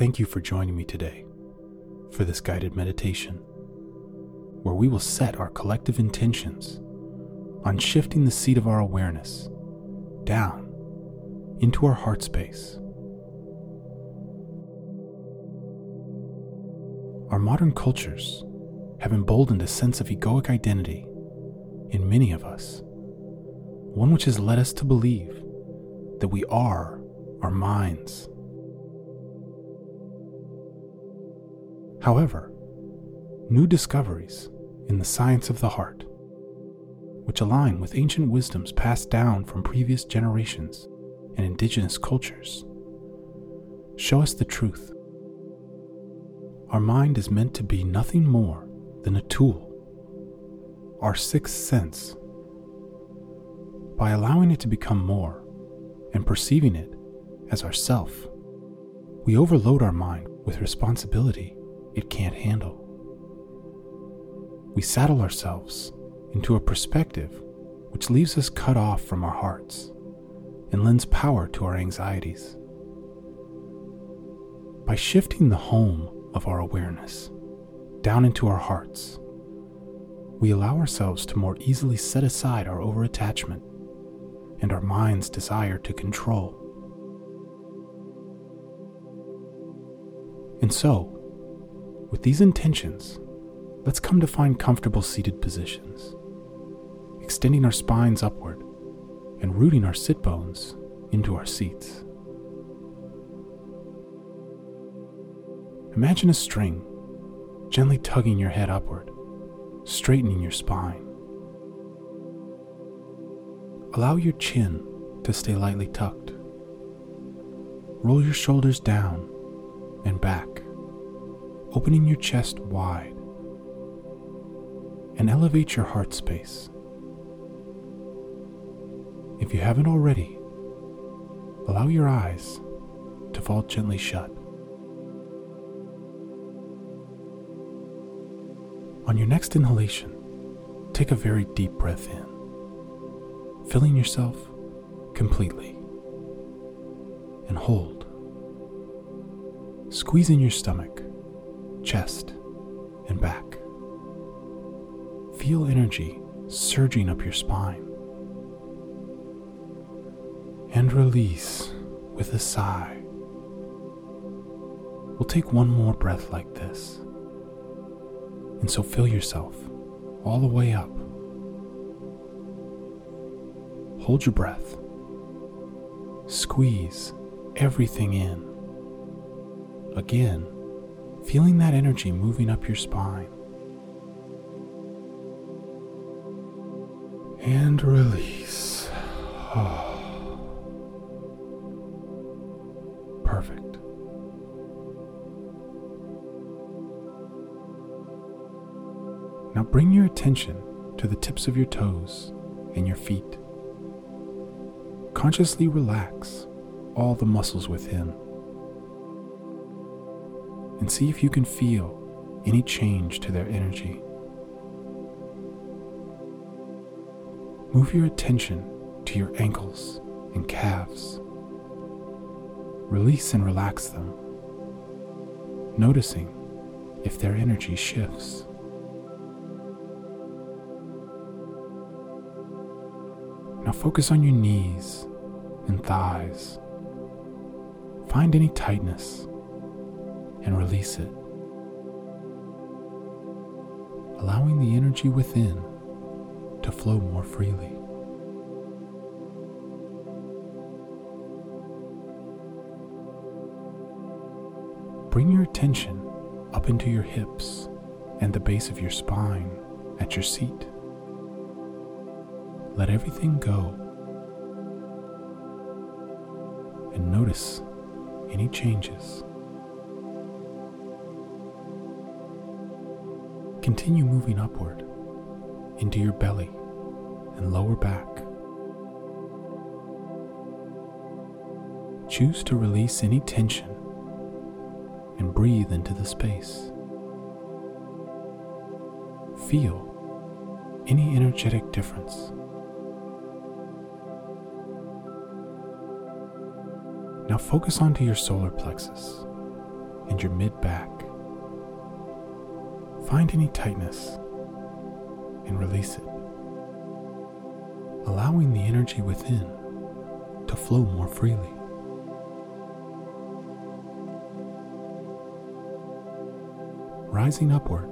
Thank you for joining me today for this guided meditation, where we will set our collective intentions on shifting the seat of our awareness down into our heart space. Our modern cultures have emboldened a sense of egoic identity in many of us, one which has led us to believe that we are our minds. However, new discoveries in the science of the heart, which align with ancient wisdoms passed down from previous generations and indigenous cultures, show us the truth. Our mind is meant to be nothing more than a tool, our sixth sense. By allowing it to become more and perceiving it as ourself, we overload our mind with responsibility it can't handle. We saddle ourselves into a perspective which leaves us cut off from our hearts and lends power to our anxieties. By shifting the home of our awareness down into our hearts, we allow ourselves to more easily set aside our overattachment and our mind's desire to control. And so, with these intentions, let's come to find comfortable seated positions, extending our spines upward and rooting our sit bones into our seats. Imagine a string gently tugging your head upward, straightening your spine. Allow your chin to stay lightly tucked. Roll your shoulders down and back opening your chest wide and elevate your heart space. If you haven't already, allow your eyes to fall gently shut. On your next inhalation, take a very deep breath in, filling yourself completely, and hold. Squeeze in your stomach chest, and back. Feel energy surging up your spine. And release with a sigh. We'll take one more breath like this. And so fill yourself all the way up. Hold your breath. Squeeze everything in. Again feeling that energy moving up your spine. And release. Oh. Perfect. Now bring your attention to the tips of your toes and your feet. Consciously relax all the muscles within and see if you can feel any change to their energy. Move your attention to your ankles and calves. Release and relax them, noticing if their energy shifts. Now focus on your knees and thighs. Find any tightness and release it, allowing the energy within to flow more freely. Bring your attention up into your hips and the base of your spine at your seat. Let everything go and notice any changes. Continue moving upward into your belly and lower back. Choose to release any tension and breathe into the space. Feel any energetic difference. Now focus onto your solar plexus and your mid back. Find any tightness and release it, allowing the energy within to flow more freely. Rising upward,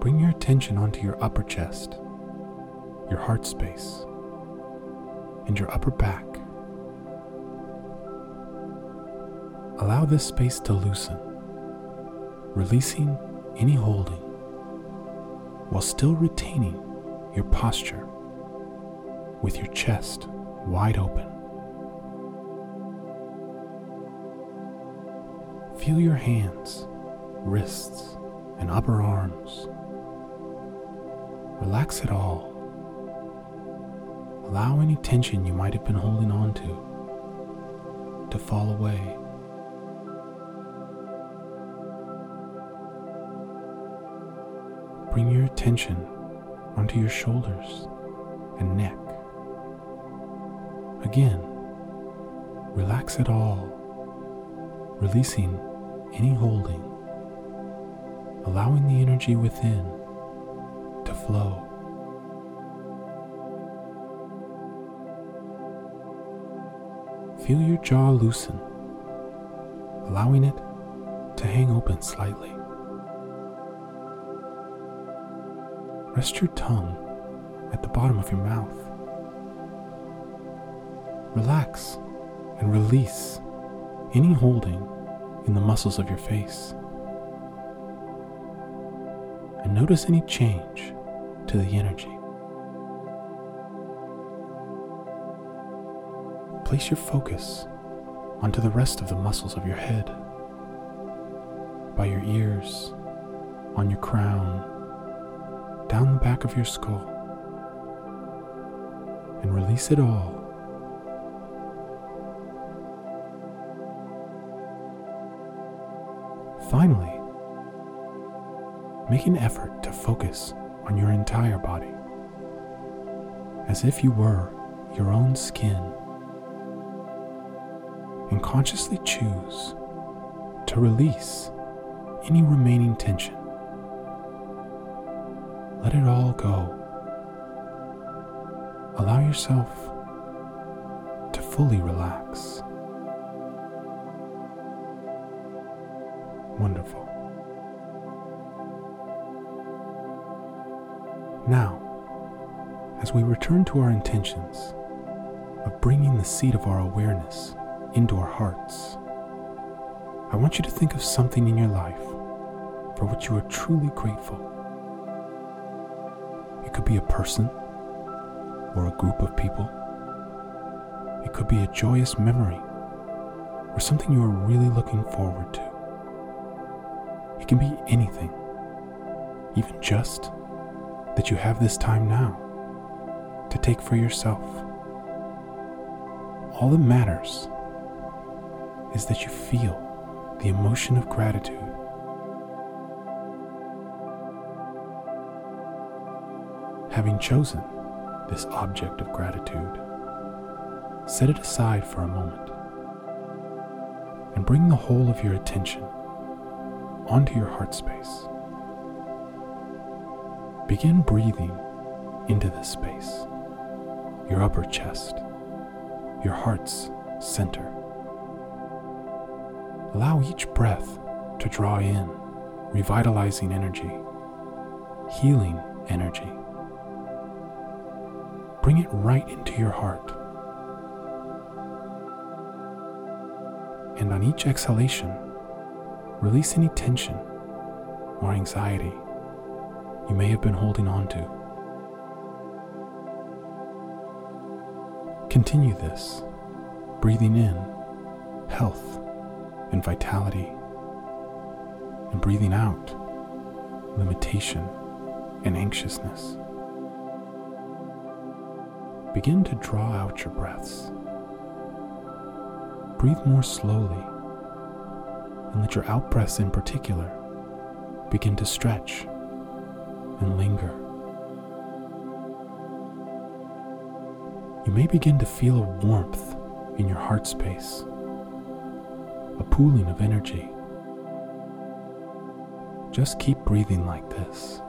bring your attention onto your upper chest, your heart space, and your upper back. Allow this space to loosen, releasing any holding while still retaining your posture with your chest wide open. Feel your hands wrists, and upper arms. Relax it all. Allow any tension you might have been holding on to to fall away. Attention onto your shoulders and neck. Again, relax it all, releasing any holding allowing the energy within to flow. Feel your jaw loosen, allowing it to hang open slightly. Rest your tongue at the bottom of your mouth. Relax and release any holding in the muscles of your face and notice any change to the energy. Place your focus onto the rest of the muscles of your head, by your ears, on your crown, down the back of your skull, and release it all. Finally, Make an effort to focus on your entire body, as if you were your own skin, and consciously choose to release any remaining tension. Let it all go. Allow yourself to fully relax. Wonderful. Now, as we return to our intentions of bringing the seed of our awareness into our hearts, I want you to think of something in your life for which you are truly grateful. It could be a person or a group of people. It could be a joyous memory or something you are really looking forward to. It can be anything, even just that you have this time now to take for yourself. All that matters is that you feel the emotion of gratitude. Having chosen this object of gratitude, set it aside for a moment and bring the whole of your attention onto your heart space. Begin breathing into this space, your upper chest, your heart's center. Allow each breath to draw in revitalizing energy, healing energy. Bring it right into your heart. And on each exhalation, release any tension or anxiety you may have been holding on to. Continue this, breathing in health and vitality, and breathing out limitation and anxiousness. Begin to draw out your breaths. Breathe more slowly, and let your out breaths in particular begin to stretch and linger. You may begin to feel a warmth in your heart space, a pooling of energy Just keep breathing like this,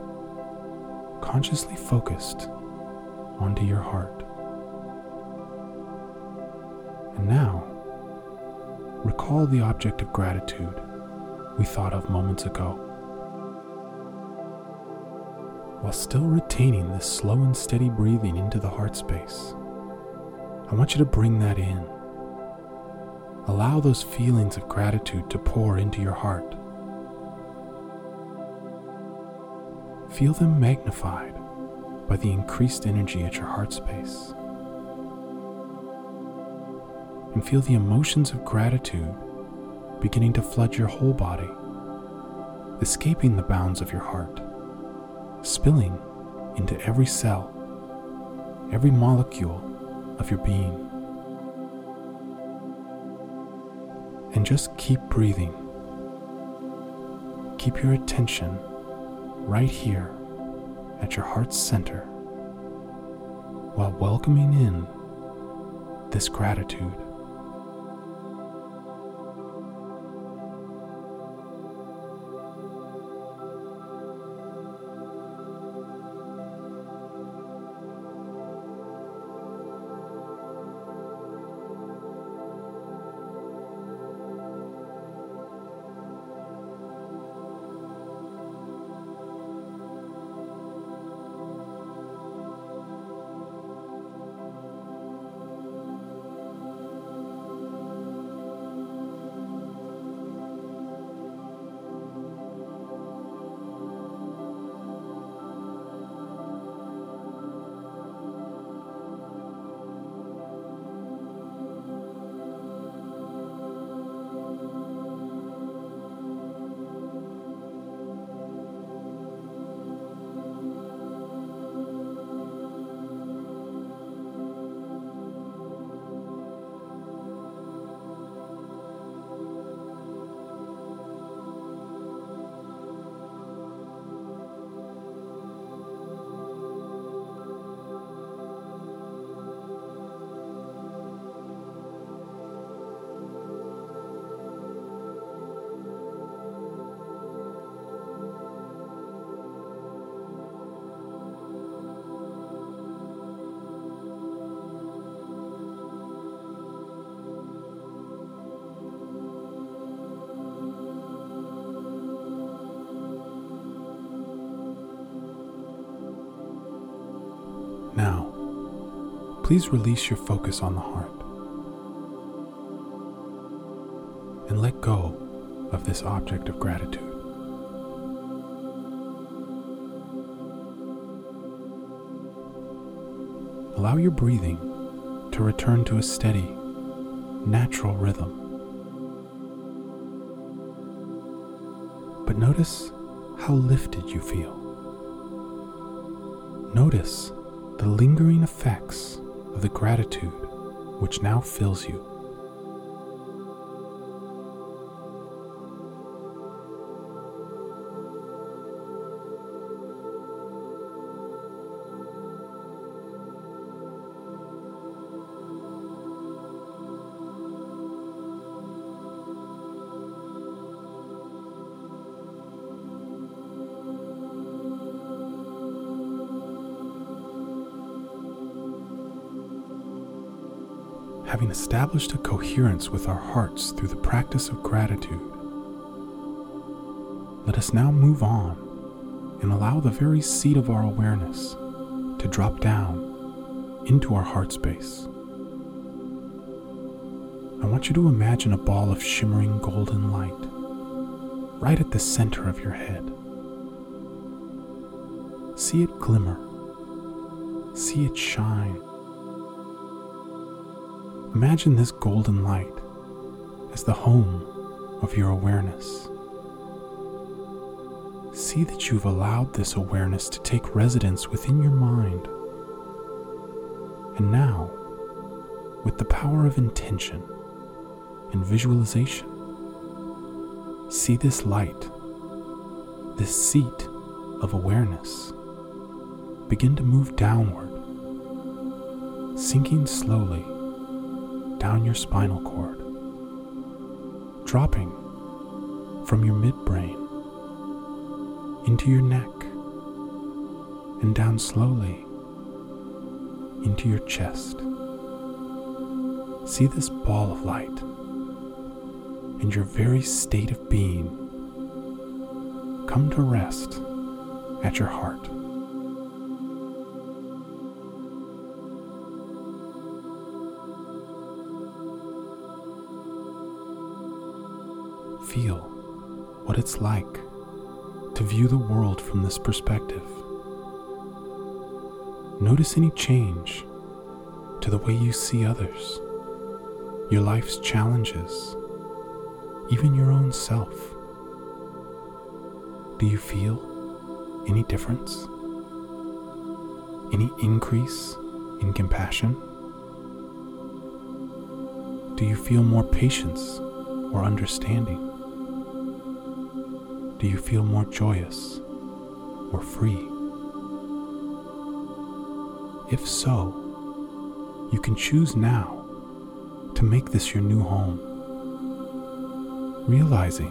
consciously focused onto your heart. Now, recall the object of gratitude we thought of moments ago. While still retaining this slow and steady breathing into the heart space, I want you to bring that in. Allow those feelings of gratitude to pour into your heart. Feel them magnified by the increased energy at your heart space. And feel the emotions of gratitude beginning to flood your whole body, escaping the bounds of your heart, spilling into every cell, every molecule of your being. And just keep breathing. Keep your attention right here at your heart's center while welcoming in this gratitude. Please release your focus on the heart and let go of this object of gratitude. Allow your breathing to return to a steady, natural rhythm. But notice how lifted you feel. Notice the lingering effects of the gratitude which now fills you. Having established a coherence with our hearts through the practice of gratitude, let us now move on and allow the very seat of our awareness to drop down into our heart space. I want you to imagine a ball of shimmering golden light right at the center of your head. See it glimmer, see it shine Imagine this golden light as the home of your awareness. See that you've allowed this awareness to take residence within your mind. And now, with the power of intention and visualization, see this light, this seat of awareness, begin to move downward, sinking slowly down your spinal cord, dropping from your midbrain into your neck and down slowly into your chest. See this ball of light and your very state of being come to rest at your heart. It's like to view the world from this perspective. Notice any change to the way you see others, your life's challenges, even your own self. Do you feel any difference? Any increase in compassion? Do you feel more patience or understanding? Do you feel more joyous or free? If so, you can choose now to make this your new home, realizing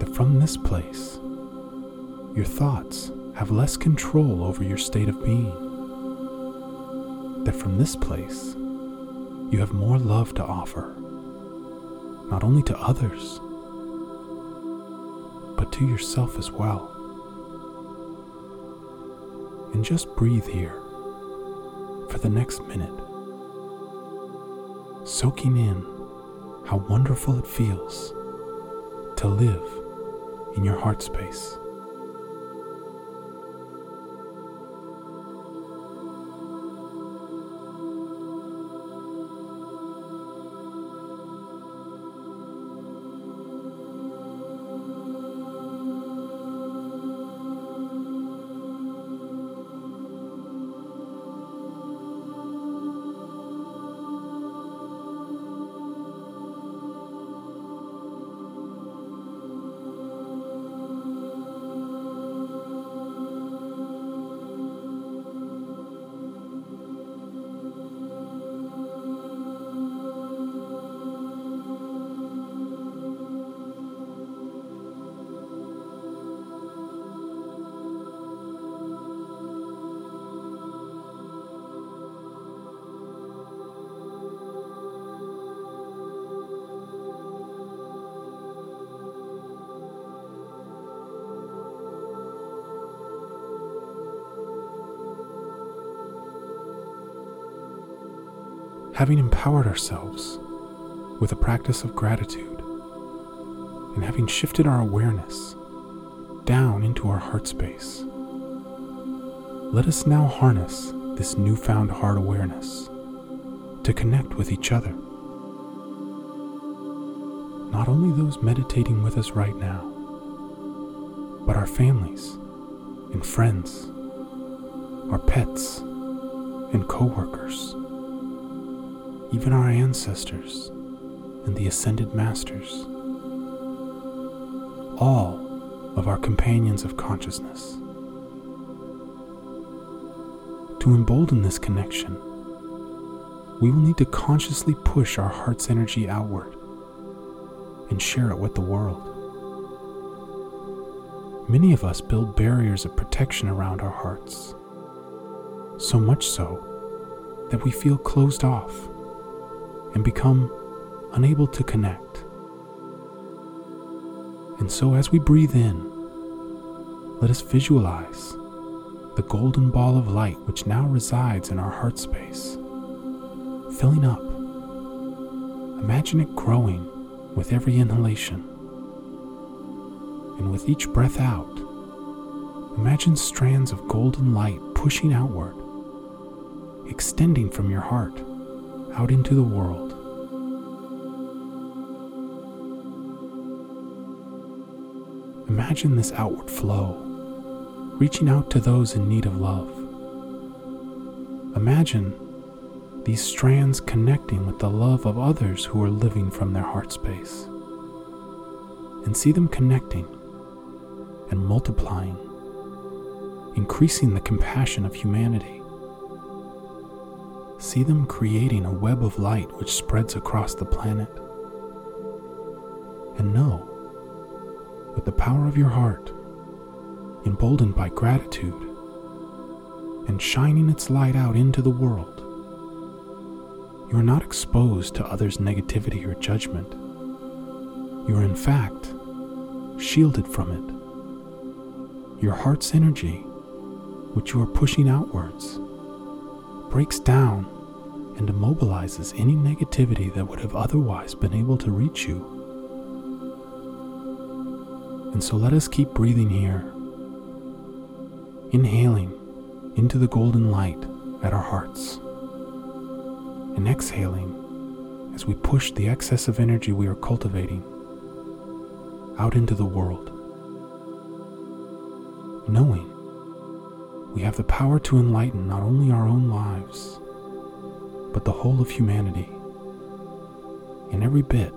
that from this place, your thoughts have less control over your state of being. That from this place, you have more love to offer, not only to others, but to yourself as well. And just breathe here for the next minute, soaking in how wonderful it feels to live in your heart space. Having empowered ourselves with a practice of gratitude, and having shifted our awareness down into our heart space, let us now harness this newfound heart awareness to connect with each other. Not only those meditating with us right now, but our families and friends, our pets and coworkers even our ancestors and the ascended masters, all of our companions of consciousness. To embolden this connection, we will need to consciously push our heart's energy outward and share it with the world. Many of us build barriers of protection around our hearts, so much so that we feel closed off and become unable to connect. And so, as we breathe in, let us visualize the golden ball of light which now resides in our heart space, filling up. Imagine it growing with every inhalation. And with each breath out, imagine strands of golden light pushing outward, extending from your heart out into the world. Imagine this outward flow, reaching out to those in need of love. Imagine these strands connecting with the love of others who are living from their heart space. And see them connecting and multiplying, increasing the compassion of humanity see them creating a web of light which spreads across the planet. And know, with the power of your heart, emboldened by gratitude and shining its light out into the world. You are not exposed to others' negativity or judgment. You are, in fact, shielded from it. Your heart's energy, which you are pushing outwards, breaks down and immobilizes any negativity that would have otherwise been able to reach you. And so let us keep breathing here, inhaling into the golden light at our hearts, and exhaling as we push the excess of energy we are cultivating out into the world, knowing we have the power to enlighten not only our own lives, but the whole of humanity in every bit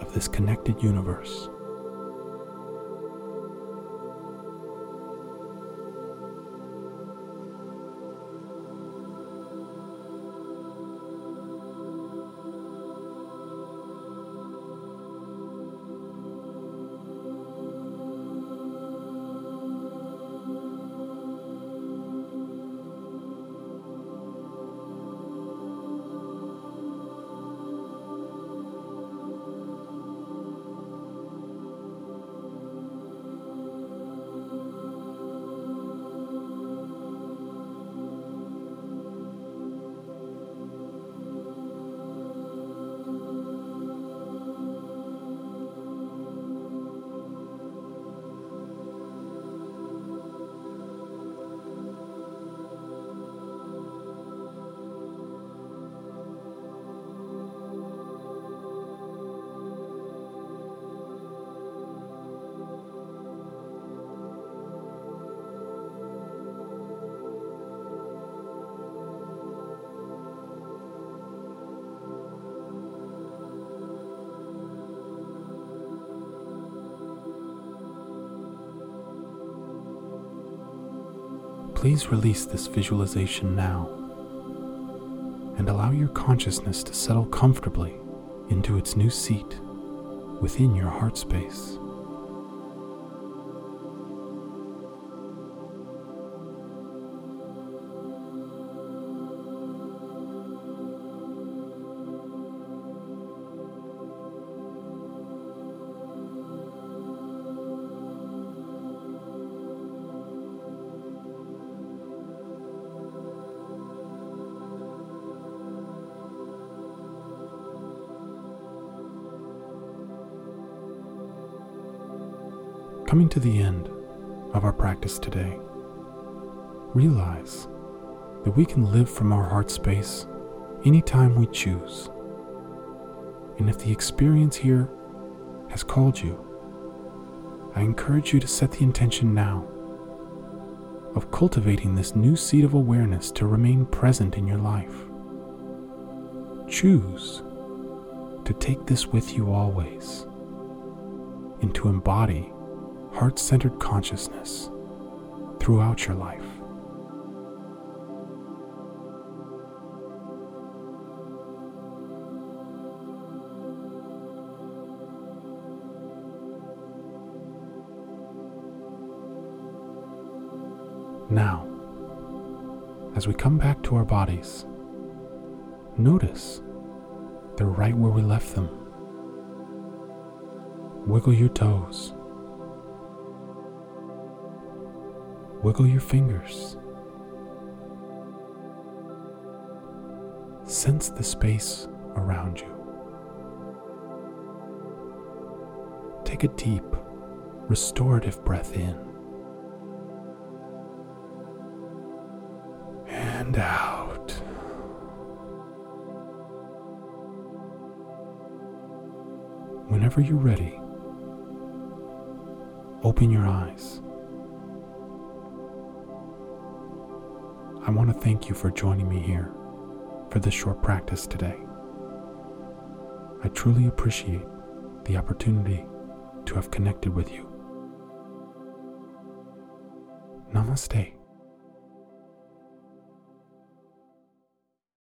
of this connected universe. Please release this visualization now and allow your consciousness to settle comfortably into its new seat within your heart space. Coming to the end of our practice today, realize that we can live from our heart space anytime we choose. And if the experience here has called you, I encourage you to set the intention now of cultivating this new seed of awareness to remain present in your life. Choose to take this with you always and to embody heart centered consciousness throughout your life. Now, as we come back to our bodies, notice they're right where we left them. Wiggle your toes. Wiggle your fingers. Sense the space around you. Take a deep, restorative breath in and out. Whenever you're ready, open your eyes. I want to thank you for joining me here for this short practice today. I truly appreciate the opportunity to have connected with you. Namaste.